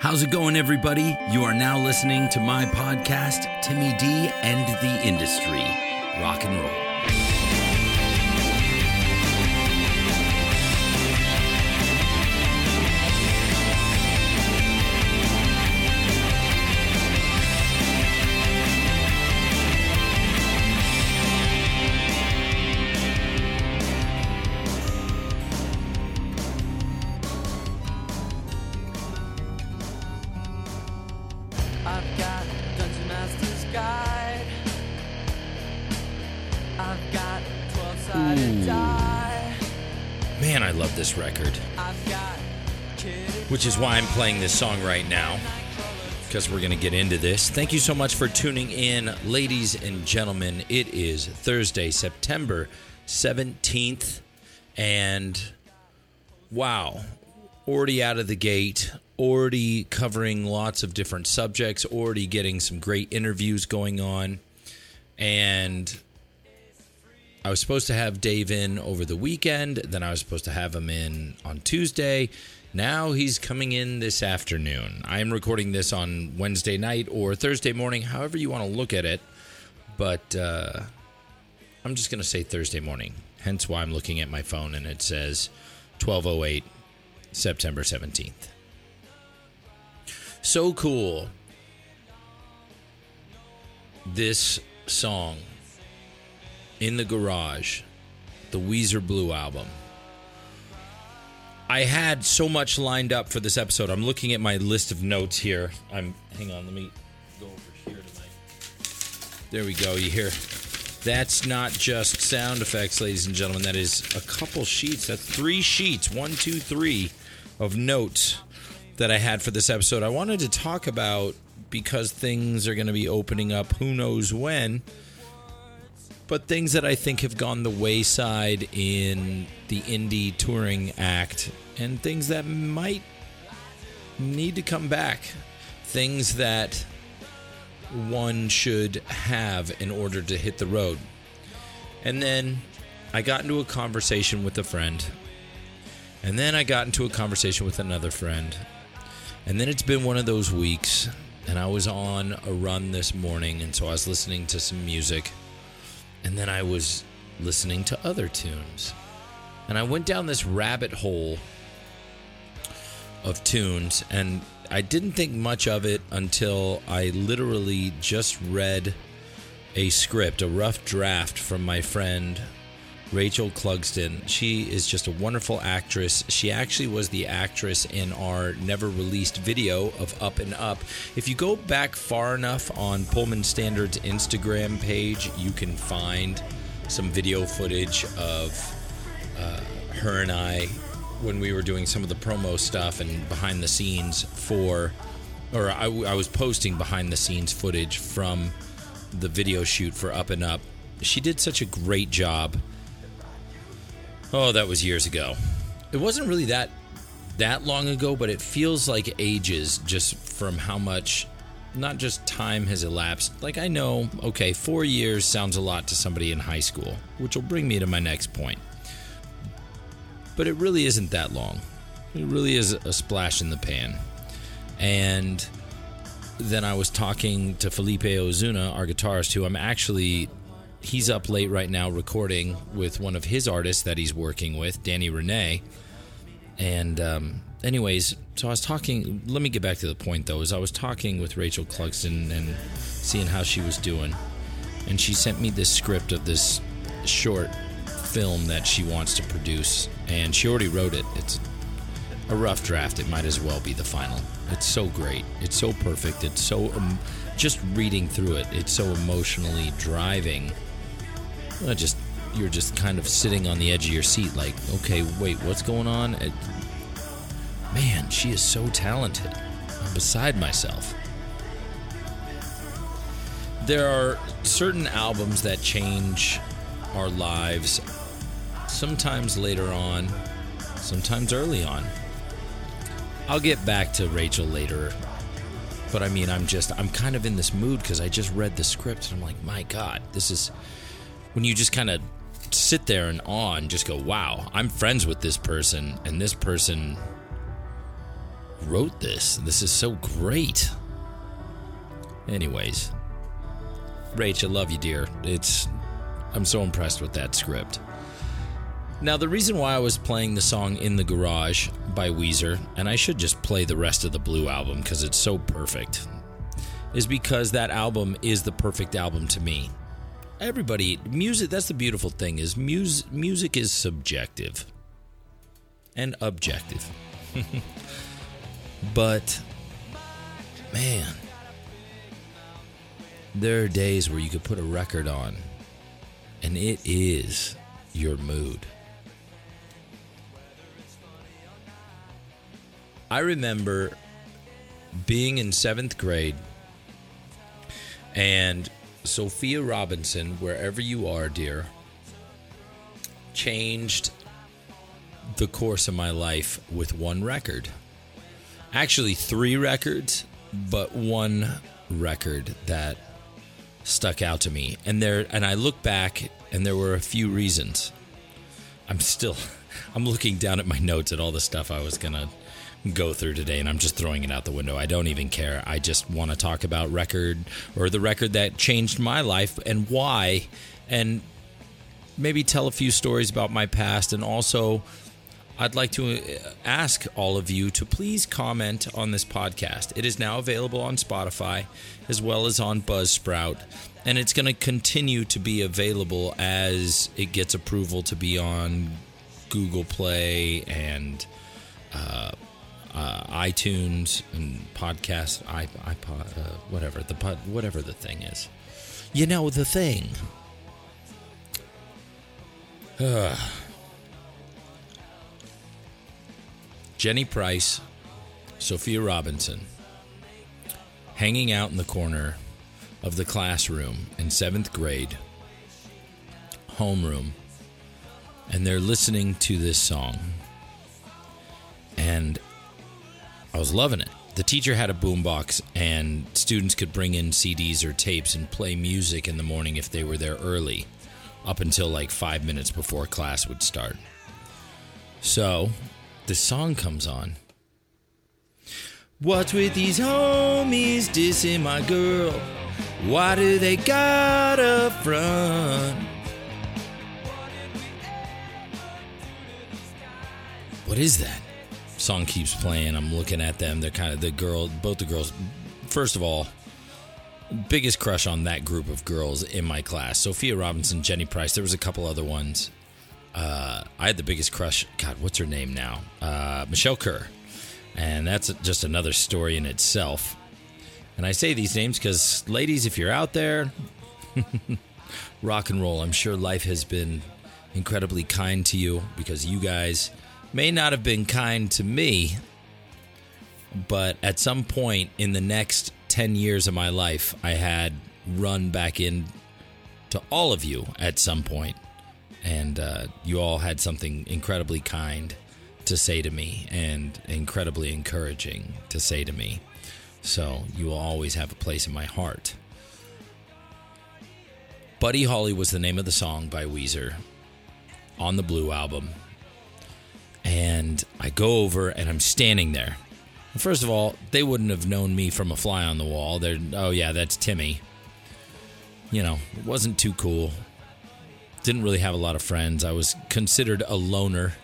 How's it going, everybody? You are now listening to my podcast, Timmy D and the Industry. Rock and roll. Which is why I'm playing this song right now. Because we're going to get into this. Thank you so much for tuning in, ladies and gentlemen. It is Thursday, September 17th. And wow, already out of the gate, already covering lots of different subjects, already getting some great interviews going on. And I was supposed to have Dave in over the weekend. Then I was supposed to have him in on Tuesday. Now he's coming in this afternoon. I am recording this on Wednesday night or Thursday morning, however you want to look at it. But uh, I'm just going to say Thursday morning. Hence why I'm looking at my phone and it says 1208 September 17th. So cool. This song in the garage, the Weezer Blue album. I had so much lined up for this episode. I'm looking at my list of notes here. I'm hang on, let me go over here tonight. There we go. You hear that's not just sound effects, ladies and gentlemen. That is a couple sheets. That's three sheets. One, two, three of notes that I had for this episode. I wanted to talk about because things are going to be opening up who knows when but things that I think have gone the wayside in the indie touring act, and things that might need to come back. Things that one should have in order to hit the road. And then I got into a conversation with a friend, and then I got into a conversation with another friend. And then it's been one of those weeks, and I was on a run this morning, and so I was listening to some music. And then I was listening to other tunes. And I went down this rabbit hole of tunes, and I didn't think much of it until I literally just read a script, a rough draft from my friend Rachel Clugston. She is just a wonderful actress. She actually was the actress in our never released video of Up and Up. If you go back far enough on Pullman Standard's Instagram page, you can find some video footage of uh, her and I when we were doing some of the promo stuff and behind the scenes for, or I, I was posting behind the scenes footage from the video shoot for Up and Up. She did such a great job. Oh, that was years ago. It wasn't really that that long ago, but it feels like ages just from how much not just time has elapsed. Like I know, okay, 4 years sounds a lot to somebody in high school, which will bring me to my next point. But it really isn't that long. It really is a splash in the pan. And then I was talking to Felipe Ozuna, our guitarist, who I'm actually he's up late right now recording with one of his artists that he's working with, Danny Renee. And um, anyways, so I was talking. Let me get back to the point though. Is I was talking with Rachel Clugston and seeing how she was doing, and she sent me this script of this short film that she wants to produce, and she already wrote it. It's a rough draft. It might as well be the final. It's so great. It's so perfect. It's so um, just reading through it. It's so emotionally driving. Uh, just you're just kind of sitting on the edge of your seat, like, okay, wait, what's going on? It, man, she is so talented. I'm beside myself. There are certain albums that change our lives, sometimes later on, sometimes early on. I'll get back to Rachel later. But I mean, I'm just, I'm kind of in this mood because I just read the script and I'm like, my God, this is when you just kind of sit there and awe and just go, wow, I'm friends with this person and this person wrote this. This is so great. Anyways, Rach, I love you, dear. It's I'm so impressed with that script. Now, the reason why I was playing the song In the Garage by Weezer, and I should just play the rest of the Blue album because it's so perfect, is because that album is the perfect album to me. Everybody, music, that's the beautiful thing is music, music is subjective and objective. but man, there are days where you could put a record on and it is your mood. I remember being in seventh grade and Sophia Robinson, wherever you are, dear, changed the course of my life with one record. Actually, three records, but one record that stuck out to me. And there and I look back and there were a few reasons. I'm still I'm looking down at my notes at all the stuff I was going to go through today and I'm just throwing it out the window. I don't even care. I just want to talk about record or the record that changed my life and why and maybe tell a few stories about my past and also I'd like to uh, ask all of you to please comment on this podcast. It is now available on Spotify as well as on Buzzsprout, and it's going to continue to be available as it gets approval to be on Google Play and uh, uh, iTunes and podcast, iPod, uh, whatever the pod, whatever the thing is. You know the thing. Jenny Price, Sophia Robinson, hanging out in the corner of the classroom in seventh grade, homeroom, and they're listening to this song. And I was loving it. The teacher had a boombox, and students could bring in CDs or tapes and play music in the morning if they were there early, up until like five minutes before class would start. So the song comes on. What's with these homies dissing my girl? Why do they got a front? What is that? Song keeps playing. I'm looking at them. They're kind of the girl, both the girls. First of all, biggest crush on that group of girls in my class Sophia Robinson, Jenny Price. There was a couple other ones uh, I had the biggest crush. God, what's her name now? Uh, Michelle Kerr. And that's just another story in itself. And I say these names because, ladies, if you're out there, rock and roll, I'm sure life has been incredibly kind to you because you guys may not have been kind to me. But at some point in the next 10 years of my life, I had run back in to all of you at some point and uh, you all had something incredibly kind to say to me and incredibly encouraging to say to me. So you will always have a place in my heart. Buddy Holly was the name of the song by Weezer on the Blue album. And I go over and I'm standing there. First of all, they wouldn't have known me from a fly on the wall. They're, oh, yeah, that's Timmy. You know, it wasn't too cool didn't really have a lot of friends. I was considered a loner.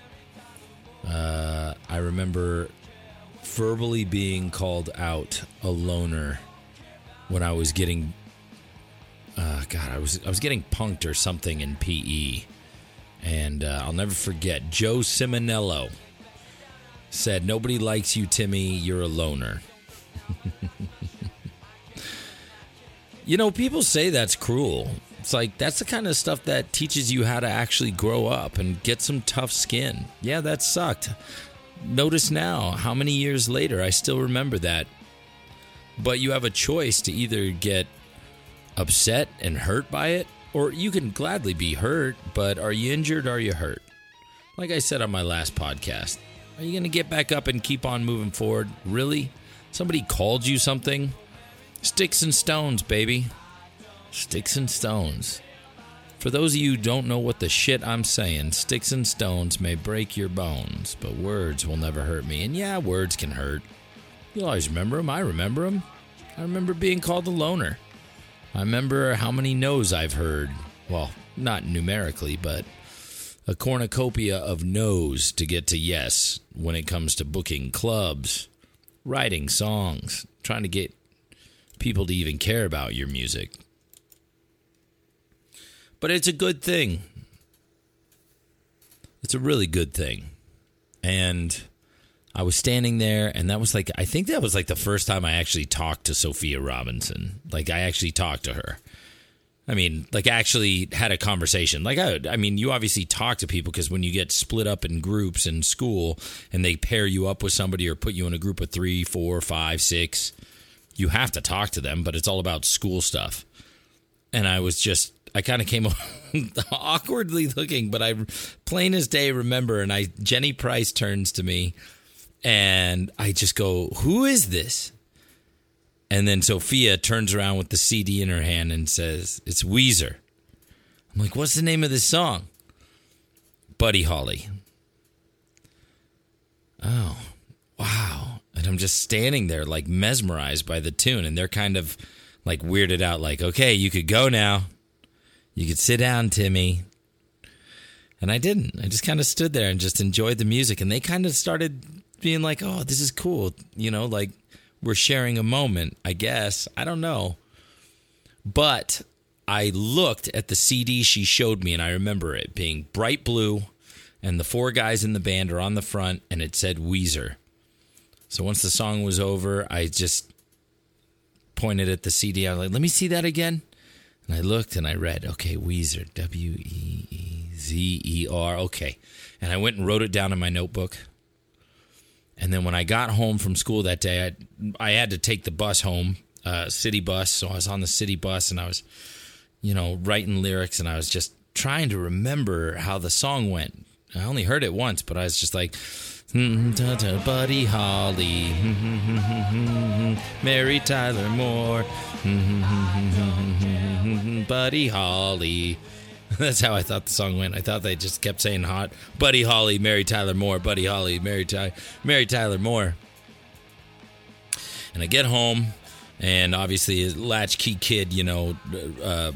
Uh, I remember verbally being called out a loner when I was getting. Uh, God, I was I was getting punked or something in PE, and uh, I'll never forget. Joe Simonello said, "Nobody likes you, Timmy. You're a loner." you know, people say that's cruel. It's like that's the kind of stuff that teaches you how to actually grow up and get some tough skin. Yeah, that sucked. Notice now how many years later I still remember that. But you have a choice to either get upset and hurt by it, or you can gladly be hurt, but are you injured or are you hurt? Like I said on my last podcast, are you going to get back up and keep on moving forward? Really? Somebody called you something? Sticks and stones, baby. Sticks and stones. For those of you who don't know what the shit I'm saying, sticks and stones may break your bones, but words will never hurt me. And yeah, words can hurt. You'll always remember them. I remember them. I remember being called the loner. I remember how many no's I've heard. Well, not numerically, but a cornucopia of no's to get to yes when it comes to booking clubs, writing songs, trying to get people to even care about your music. But it's a good thing. It's a really good thing. And I was standing there, and that was like, I think that was like the first time I actually talked to Sophia Robinson. Like, I actually talked to her. I mean, like, actually had a conversation. Like, I, I mean, you obviously talk to people because when you get split up in groups in school and they pair you up with somebody or put you in a group of three, four, five, six, you have to talk to them, but it's all about school stuff. And I was just, I kind of came awkwardly looking, but I plain as day remember. And I, Jenny Price turns to me and I just go, Who is this? And then Sophia turns around with the CD in her hand and says, It's Weezer. I'm like, What's the name of this song? Buddy Holly. Oh, wow. And I'm just standing there, like mesmerized by the tune. And they're kind of like weirded out, like, Okay, you could go now. You could sit down, Timmy. And I didn't. I just kind of stood there and just enjoyed the music. And they kind of started being like, oh, this is cool. You know, like we're sharing a moment, I guess. I don't know. But I looked at the CD she showed me and I remember it being bright blue and the four guys in the band are on the front and it said Weezer. So once the song was over, I just pointed at the CD. I was like, let me see that again. And I looked and I read, okay, Weezer, W E E Z E R. Okay. And I went and wrote it down in my notebook. And then when I got home from school that day, I, I had to take the bus home, uh, city bus. So I was on the city bus and I was, you know, writing lyrics and I was just trying to remember how the song went. I only heard it once, but I was just like, Buddy Holly, Mary Tyler Moore, Buddy Holly. That's how I thought the song went. I thought they just kept saying hot. Buddy Holly, Mary Tyler Moore, Buddy Holly, Mary, Ty- Mary Tyler Moore. And I get home, and obviously, latchkey kid, you know, uh,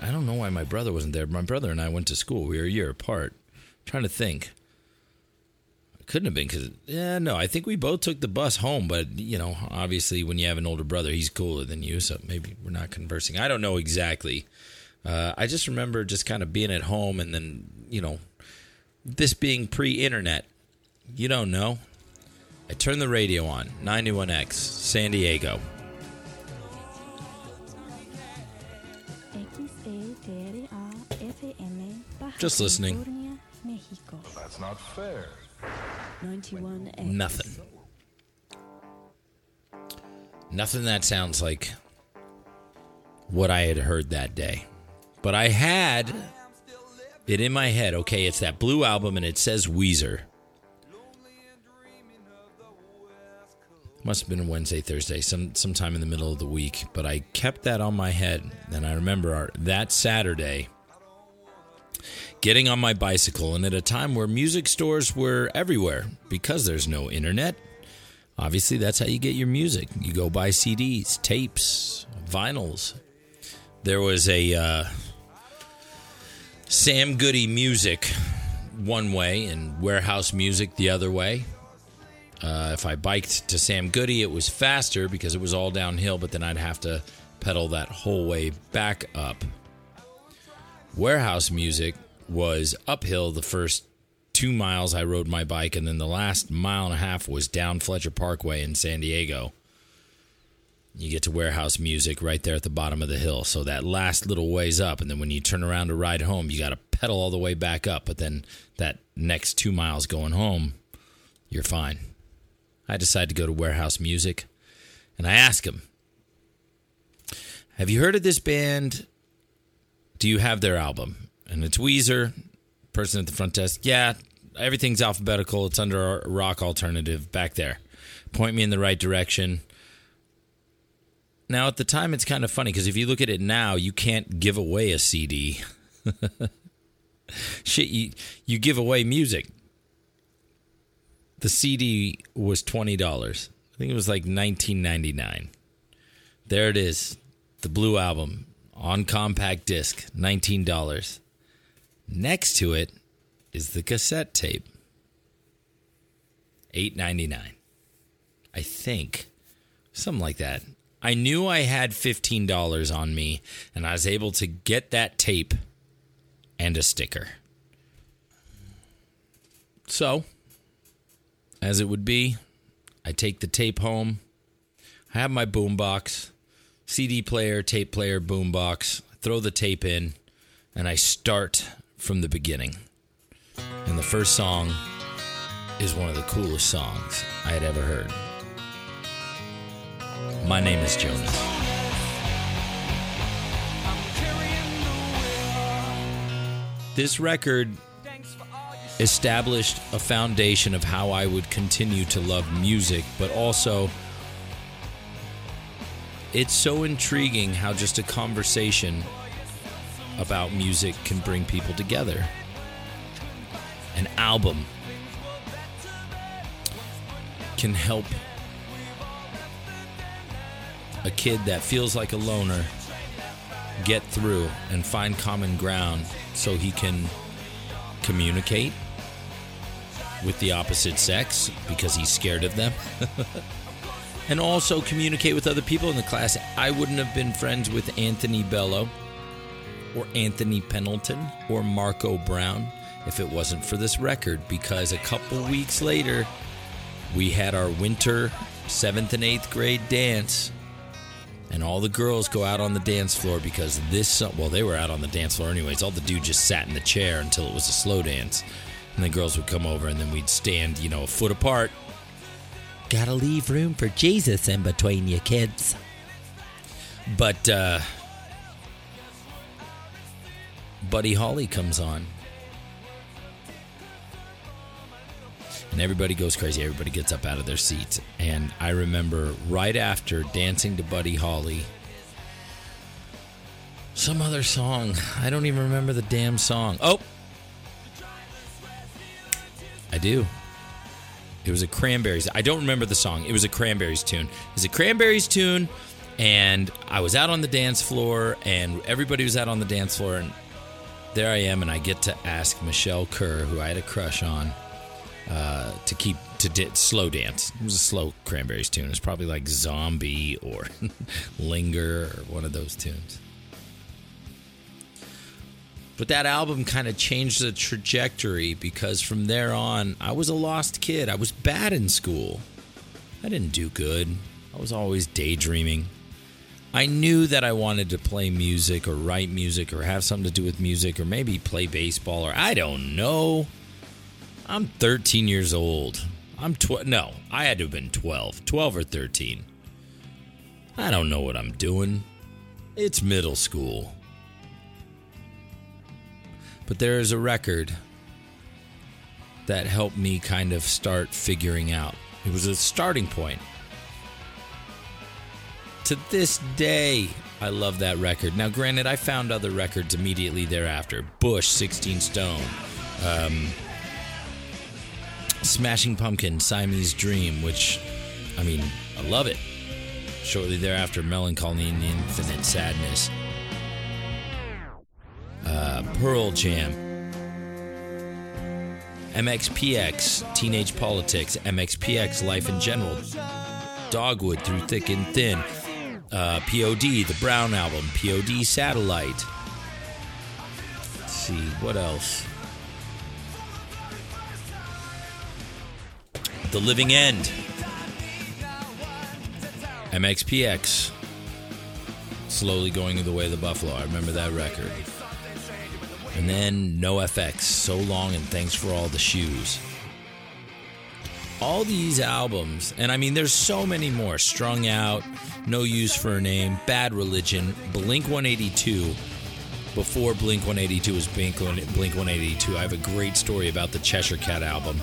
I don't know why my brother wasn't there. My brother and I went to school. We were a year apart. I'm trying to think. Couldn't have been because, yeah, no, I think we both took the bus home. But, you know, obviously, when you have an older brother, he's cooler than you. So maybe we're not conversing. I don't know exactly. Uh, I just remember just kind of being at home and then, you know, this being pre internet. You don't know. I turned the radio on, 91X, San Diego. Just listening. That's not fair. 91X. Nothing. Nothing that sounds like what I had heard that day. But I had it in my head. Okay, it's that blue album and it says Weezer. Must have been Wednesday, Thursday, some sometime in the middle of the week. But I kept that on my head, and I remember our, that Saturday getting on my bicycle, and at a time where music stores were everywhere because there's no internet. Obviously, that's how you get your music. You go buy CDs, tapes, vinyls. There was a uh, Sam Goody music one way and warehouse music the other way. Uh, if I biked to Sam Goody, it was faster because it was all downhill, but then I'd have to pedal that whole way back up. Warehouse music was uphill the first two miles I rode my bike, and then the last mile and a half was down Fletcher Parkway in San Diego. You get to warehouse music right there at the bottom of the hill. So that last little ways up, and then when you turn around to ride home, you got to pedal all the way back up. But then that next two miles going home, you're fine. I decide to go to warehouse music, and I ask him, "Have you heard of this band? Do you have their album?" And it's Weezer. Person at the front desk, yeah, everything's alphabetical. It's under rock alternative back there. Point me in the right direction. Now, at the time, it's kind of funny because if you look at it now, you can't give away a CD. Shit, you, you give away music. The CD was twenty dollars. I think it was like nineteen ninety nine. There it is, the Blue album on compact disc, nineteen dollars. Next to it is the cassette tape, eight ninety nine. I think something like that. I knew I had fifteen dollars on me, and I was able to get that tape and a sticker. So, as it would be, I take the tape home. I have my boombox, CD player, tape player, boombox. Throw the tape in, and I start from the beginning. And the first song is one of the coolest songs I had ever heard. My name is Jonas. This record established a foundation of how I would continue to love music, but also it's so intriguing how just a conversation about music can bring people together. An album can help a kid that feels like a loner get through and find common ground so he can communicate with the opposite sex because he's scared of them. and also communicate with other people in the class. I wouldn't have been friends with Anthony Bello or Anthony Pendleton or Marco Brown if it wasn't for this record because a couple weeks later we had our winter 7th and 8th grade dance and all the girls go out on the dance floor because this well they were out on the dance floor anyways all the dudes just sat in the chair until it was a slow dance and the girls would come over and then we'd stand you know a foot apart gotta leave room for jesus in between you kids but uh buddy holly comes on and everybody goes crazy. Everybody gets up out of their seats. And I remember right after dancing to Buddy Holly, some other song. I don't even remember the damn song. Oh, I do. It was a Cranberries. I don't remember the song. It was a Cranberries tune. It was a Cranberries tune, and I was out on the dance floor, and everybody was out on the dance floor, and there I am, and I get to ask Michelle Kerr, who I had a crush on, uh, to keep to di- slow dance. It was a slow Cranberries tune. It's probably like Zombie or Linger or one of those tunes. But that album kind of changed the trajectory because from there on, I was a lost kid. I was bad in school. I didn't do good. I was always daydreaming. I knew that I wanted to play music or write music or have something to do with music or maybe play baseball or I don't know. I'm 13 years old. I'm 12. No, I had to have been 12. 12 or 13. I don't know what I'm doing. It's middle school. But there is a record that helped me kind of start figuring out. It was a starting point. To this day, I love that record. Now, granted, I found other records immediately thereafter Bush, 16 Stone, um, Smashing Pumpkin, Siamese Dream, which, I mean, I love it. Shortly thereafter, Mellon Collie and Infinite Sadness. Pearl Jam. MXPX, Teenage Politics, MXPX, Life in General, Dogwood, Through Thick and Thin, uh, POD, the Brown Album, POD Satellite. Let's see, what else? The Living End. MXPX. Slowly going the way of the Buffalo. I remember that record. And then NOFX. So long and thanks for all the shoes. All these albums, and I mean, there's so many more. Strung Out, No Use for a Name, Bad Religion, Blink 182. Before Blink 182 was Blink 182, I have a great story about the Cheshire Cat album.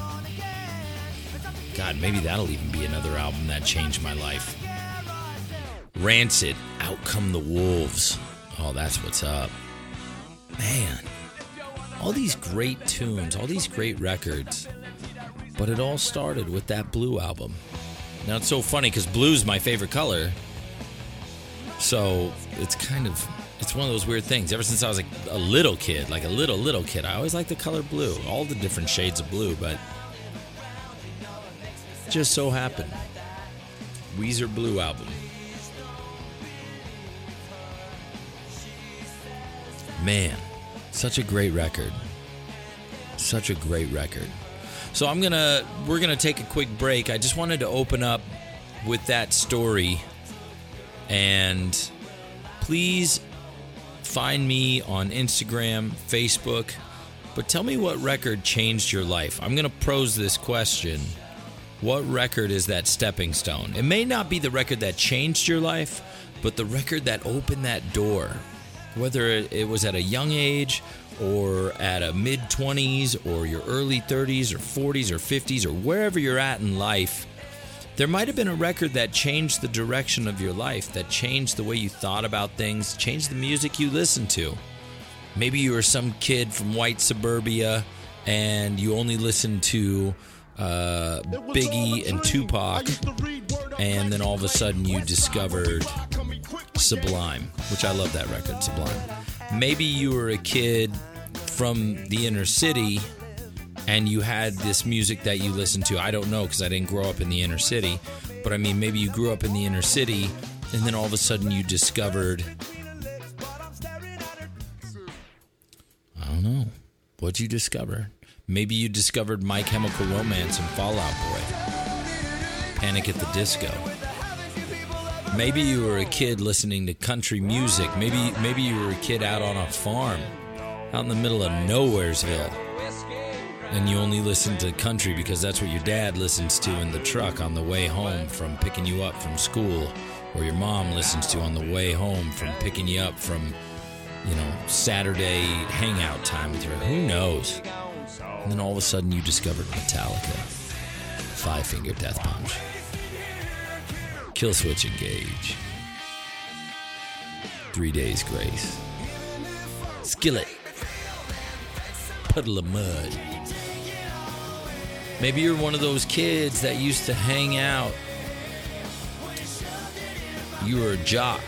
God, maybe that'll even be another album that changed my life. Rancid, Out Come the Wolves. Oh, that's what's up. Man, all these great tunes, all these great records. But it all started with that blue album. Now it's so funny because blue's my favorite color. So it's kind of it's one of those weird things. Ever since I was a little kid, like a little little kid, I always liked the color blue, all the different shades of blue, but just so happened Weezer Blue album. Man, such a great record. Such a great record. So I'm to we're to take a quick break. I just wanted to open up with that story and please find me on Instagram, Facebook, but tell me what record changed your life. I'm to pose this question. What record is that stepping stone? It may not be the record that changed your life, but the record that opened that door. Whether it was at a young age or at a mid 20s or your early 30s or 40s or 50s or wherever you're at in life, there might have been a record that changed the direction of your life, that changed the way you thought about things, changed the music you listened to. Maybe you were some kid from white suburbia and you only listened to uh, Biggie and Tupac, and then all of a sudden you discovered Sublime, which I love that record, Sublime. Maybe you were a kid from the inner city and you had this music that you listened to. I don't know because I didn't grow up in the inner city, but I mean, maybe you grew up in the inner city and then all of a sudden you discovered. I don't know. What'd you discover? Maybe you discovered My Chemical Romance and Fall Out Boy. Panic at the Disco. Maybe you were a kid listening to country music. Maybe maybe you were a kid out on a farm, out in the middle of Nowheresville. And you only listened to country because that's what your dad listens to in the truck on the way home from picking you up from school, or your mom listens to on the way home from picking you up from, you know, Saturday hangout time with her. Who knows? And then all of a sudden you discovered Metallica. Five Finger Death Punch. Killswitch Engage. Three Days Grace. Skillet. Puddle of Mudd. Maybe you're one of those kids that used to hang out. You were a jock.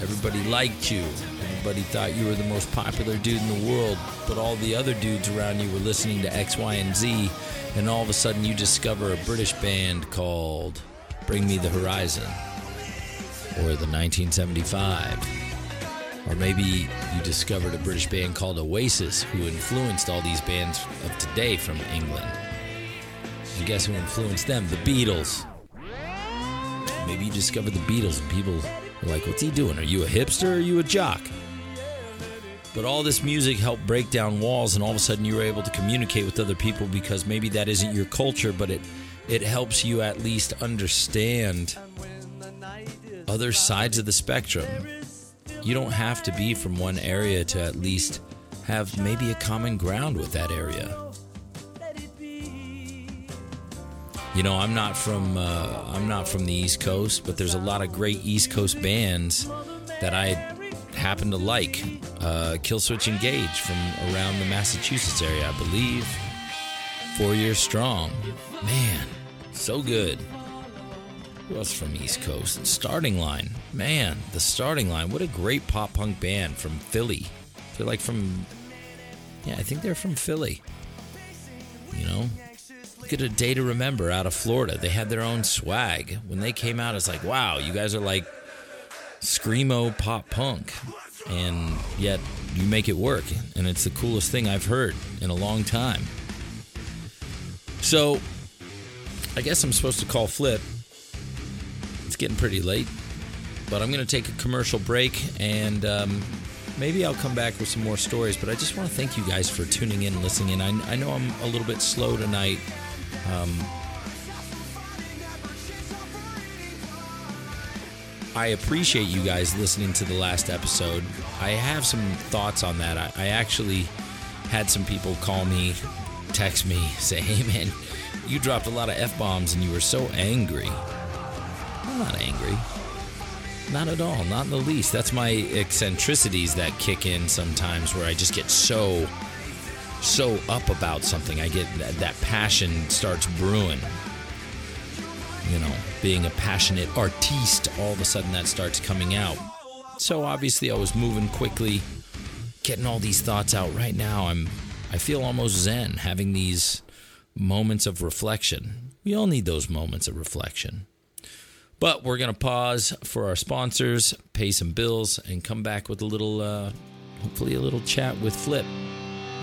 Everybody liked you. Everybody thought you were the most popular dude in the world, but all the other dudes around you were listening to X, Y, and Z, and all of a sudden you discover a British band called Bring Me the Horizon or the 1975. Or maybe you discovered a British band called Oasis who influenced all these bands of today from England. And guess who influenced them? The Beatles. Maybe you discovered the Beatles and people were like, what's he doing? Are you a hipster or are you a jock? But all this music helped break down walls, and all of a sudden you were able to communicate with other people because maybe that isn't your culture, but it, it helps you at least understand other sides of the spectrum. You don't have to be from one area to at least have maybe a common ground with that area. You know, I'm not from uh, I'm not from the East Coast, but there's a lot of great East Coast bands that I happen to like. Uh, Killswitch Engage from around the Massachusetts area, I believe. Four Years Strong, man, so good. Who else from East Coast? Starting Line, man, the Starting Line. What a great pop punk band from Philly. They're like from, yeah, I think they're from Philly. You know, at a day to remember out of Florida. They had their own swag. When they came out, it's like, wow, you guys are like screamo pop punk, and yet you make it work, and it's the coolest thing I've heard in a long time. So, I guess I'm supposed to call Flip. It's getting pretty late, but I'm going to take a commercial break and. Um, maybe I'll come back with some more stories, but I just want to thank you guys for tuning in listening in. I, I know I'm a little bit slow tonight. Um, I appreciate you guys listening to the last episode. I have some thoughts on that. I, I actually had some people call me, text me, say, hey man, you dropped a lot of F bombs and you were so angry. I'm not angry. Not at all, not in the least. That's my eccentricities that kick in sometimes where I just get so so up about something. I get that, that passion starts brewing. You know, being a passionate artiste, all of a sudden that starts coming out. So obviously I was moving quickly, getting all these thoughts out. Right now I'm I feel almost zen having these moments of reflection. We all need those moments of reflection. But we're going to pause for our sponsors, pay some bills, and come back with a little, uh, hopefully, a little chat with Flip.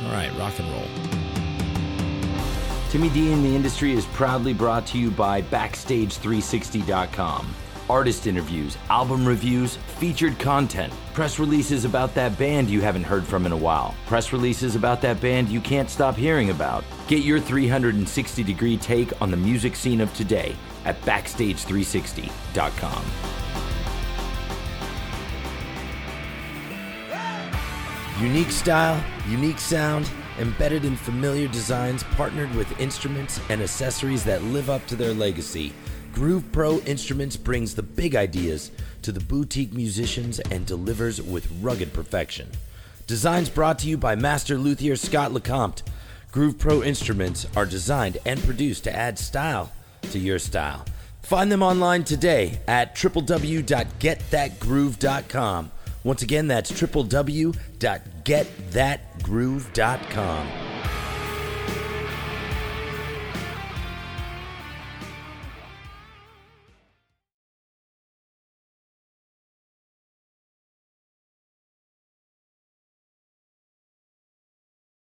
All right, rock and roll. Timmy D in the Industry is proudly brought to you by Backstage360.com. Artist interviews, album reviews, featured content, press releases about that band you haven't heard from in a while, press releases about that band you can't stop hearing about. Get your 360 degree take on the music scene of today at Backstage360.com. Unique style, unique sound, embedded in familiar designs, partnered with instruments and accessories that live up to their legacy. Groove Pro Instruments brings the big ideas to the boutique musicians and delivers with rugged perfection. Designs brought to you by master luthier Scott LeCompte. Groove Pro Instruments are designed and produced to add style to your style. Find them online today at www.getthatgroove.com. Once again, that's www.getthatgroove.com.